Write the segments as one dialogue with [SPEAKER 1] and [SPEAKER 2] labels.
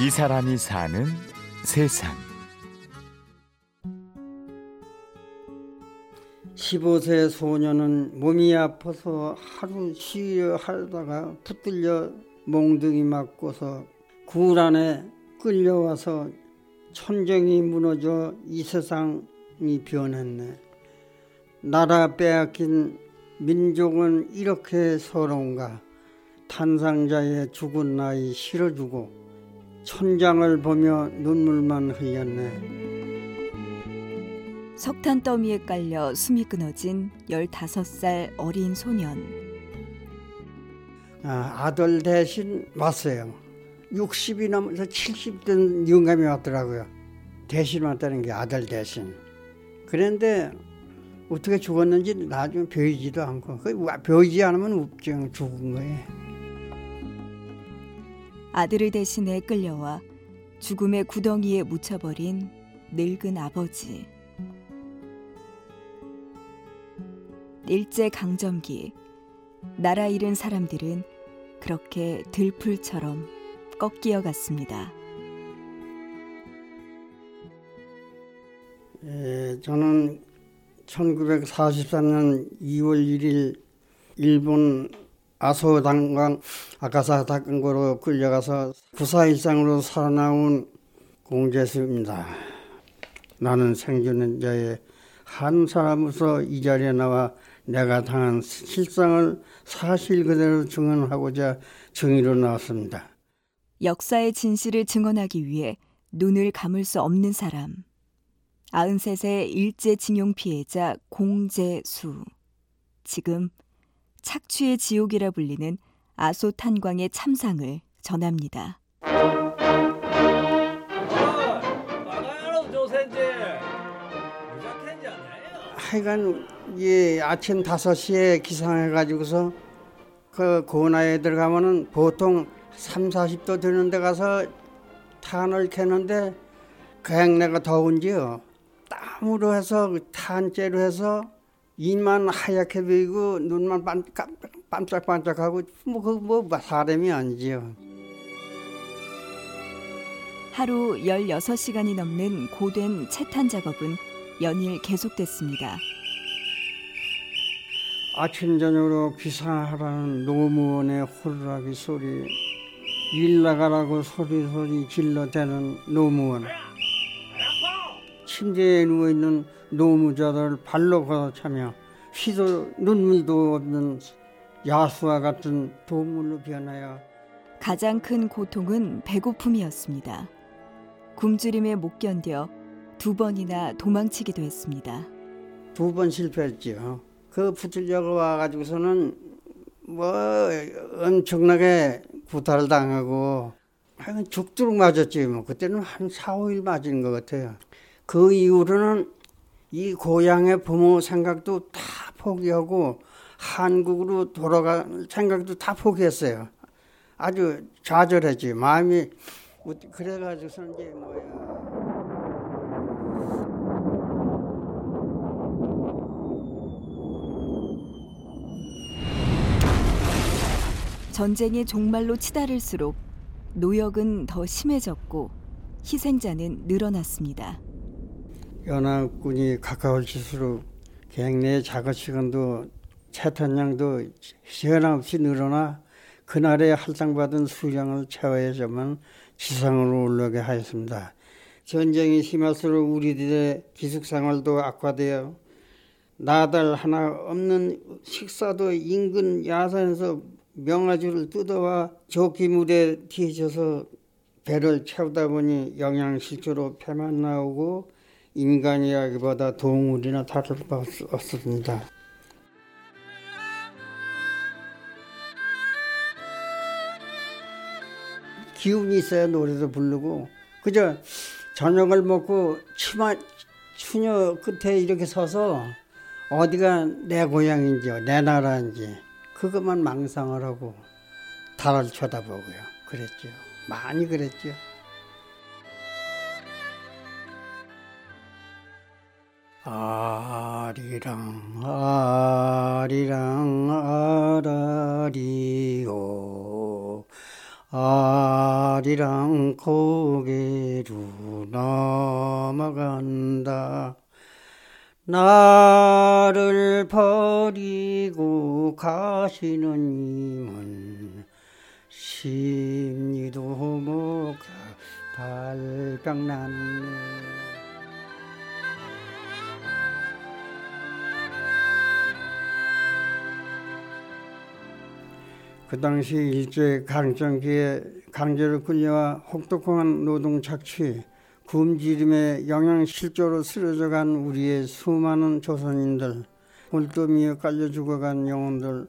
[SPEAKER 1] 이 사람이 사는 세상.
[SPEAKER 2] 15세 소녀는 몸이 아파서 하루 쉬려 하다가 붙들려 몽둥이 맞고서 굴 안에 끌려와서 천정이 무너져 이 세상이 변했네. 나라 빼앗긴 민족은 이렇게 서러운가. 탄상자의 죽은 나이 실어주고 천장을 보며 눈물만 흘렸네.
[SPEAKER 3] 석탄 더미에 깔려 숨이 끊어진 15살 어린 소년.
[SPEAKER 2] 아, 아들 대신 왔어요. 60이 넘어서 70된 영감이 왔더라고요. 대신 왔다는 게 아들 대신. 그런데 어떻게 죽었는지 나중에 보이지도 않고 보이지 않으면 죽은 거예요.
[SPEAKER 3] 아들을 대신해 끌려와 죽음의 구덩이에 묻혀버린 늙은 아버지. 일제 강점기 나라 잃은 사람들은 그렇게 들풀처럼 꺾이어 갔습니다.
[SPEAKER 2] 예, 저는 1944년 2월 1일 일본 아소단강 아카사 닭강고로 끌려가서 부사일상으로 살아나온 공제수입니다. 나는 생존자의 한 사람으로서 이 자리에 나와 내가 당한 실상을 사실 그대로 증언하고자 정의로 나왔습니다.
[SPEAKER 3] 역사의 진실을 증언하기 위해 눈을 감을 수 없는 사람. 93세 일제징용 피해자 공재수. 지금 착취의 지옥이라 불리는 아소 탄광의 참상을 전합니다.
[SPEAKER 2] 하여간 예, 아침 5시에 기상해 가지고서 그 고나에 들어가면은 보통 3, 40도 되는 데 가서 탄을 캐는데 그냥 내가 더운지요. 땀으로 해서 그 탄재로 해서 입만 하얗게 보이고 눈만 반짝 반짝하고 뭐그 뭐 사람이 아니지요.
[SPEAKER 3] 하루 16시간이 넘는 고된 채탄 작업은 연일 계속됐습니다.
[SPEAKER 2] 아침 저녁으로 비상하라는 노무원의 호루라기 소리, 일 나가라고 소리 소리 질러대는 노무원. 침대에 누워 있는 노무자들 발로 걷어차며 피도 눈물도 없는 야수와 같은 동물로 변하여
[SPEAKER 3] 가장 큰 고통은 배고픔이었습니다. 굶주림에 못 견뎌 두 번이나 도망치기도 했습니다.
[SPEAKER 2] 두 번 실패했죠. 그 붙으려고 와가지고서는 뭐 엄청나게 구타를 당하고 하여간 죽도록 맞았지 뭐 그때는 한 4, 5일 맞은 것 같아요. 그 이후로는 이 고향의 부모 생각도 다 포기하고 한국으로 돌아갈 생각도 다 포기했어요. 아주 좌절했지 마음이 그래가지고서 이제 뭐야.
[SPEAKER 3] 전쟁의 종말로 치달을수록 노역은 더 심해졌고 희생자는 늘어났습니다.
[SPEAKER 2] 연합군이 가까워질수록 갱내의 작업 시간도 채탄량도 시간없이 늘어나 그날에 할당받은 수량을 채워야지만 지상으로 올라게 하였습니다. 전쟁이 심할수록 우리들의 기숙생활도 악화되어 나달 하나 없는 식사도 인근 야산에서 명아주를 뜯어와 조기물에 뒤져서 배를 채우다 보니 영양실조로 배만 나오고 인간 이야기보다 동물이나 다를 바 없습니다. 기운이 있어야 노래도 부르고 그저 저녁을 먹고 치마 추녀 끝에 이렇게 서서 어디가 내 고향인지 내 나라인지 그것만 망상을 하고 달을 쳐다보고요. 그랬죠. 많이 그랬죠. 아리랑 아리랑 아라리오 아리랑 고개로 넘어간다. 나를 버리고 가시는 님은 심리도 못 발병 났네. 그 당시 일제 강점기에 강제로 끌려와 혹독한 노동 착취, 굶주림에 영양실조로 쓰러져 간 우리의 수많은 조선인들, 골도미에 깔려 죽어간 영혼들,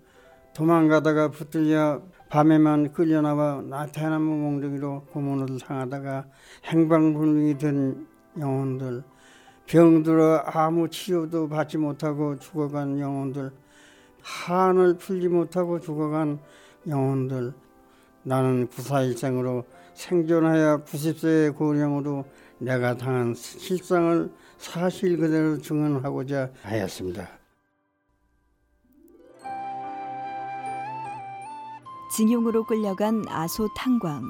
[SPEAKER 2] 도망가다가 붙들려 밤에만 끌려나와 나태나무 몽둥이로 고문을 당하다가 행방불명이 된 영혼들, 병들어 아무 치료도 받지 못하고 죽어간 영혼들, 한을 풀지 못하고 죽어간 영혼들, 나는 구사일생으로 생존하여 90세의 고령으로 내가 당한 실상을 사실 그대로 증언하고자 하였습니다.
[SPEAKER 3] 징용으로 끌려간 아소 탄광,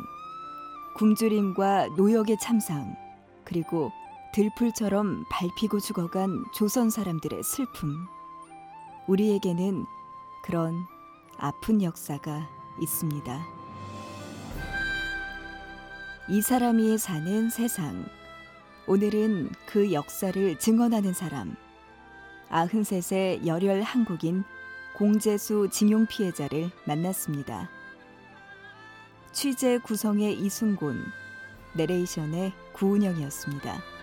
[SPEAKER 3] 굶주림과 노역의 참상, 그리고 들풀처럼 밟히고 죽어간 조선 사람들의 슬픔. 우리에게는 그런 아픈 역사가 있습니다. 이 사람이 사는 세상. 오늘은 그 역사를 증언하는 사람. 93세 열혈 한국인 공재수 징용 피해자를 만났습니다. 취재 구성의 이순곤, 내레이션의 구운영이었습니다.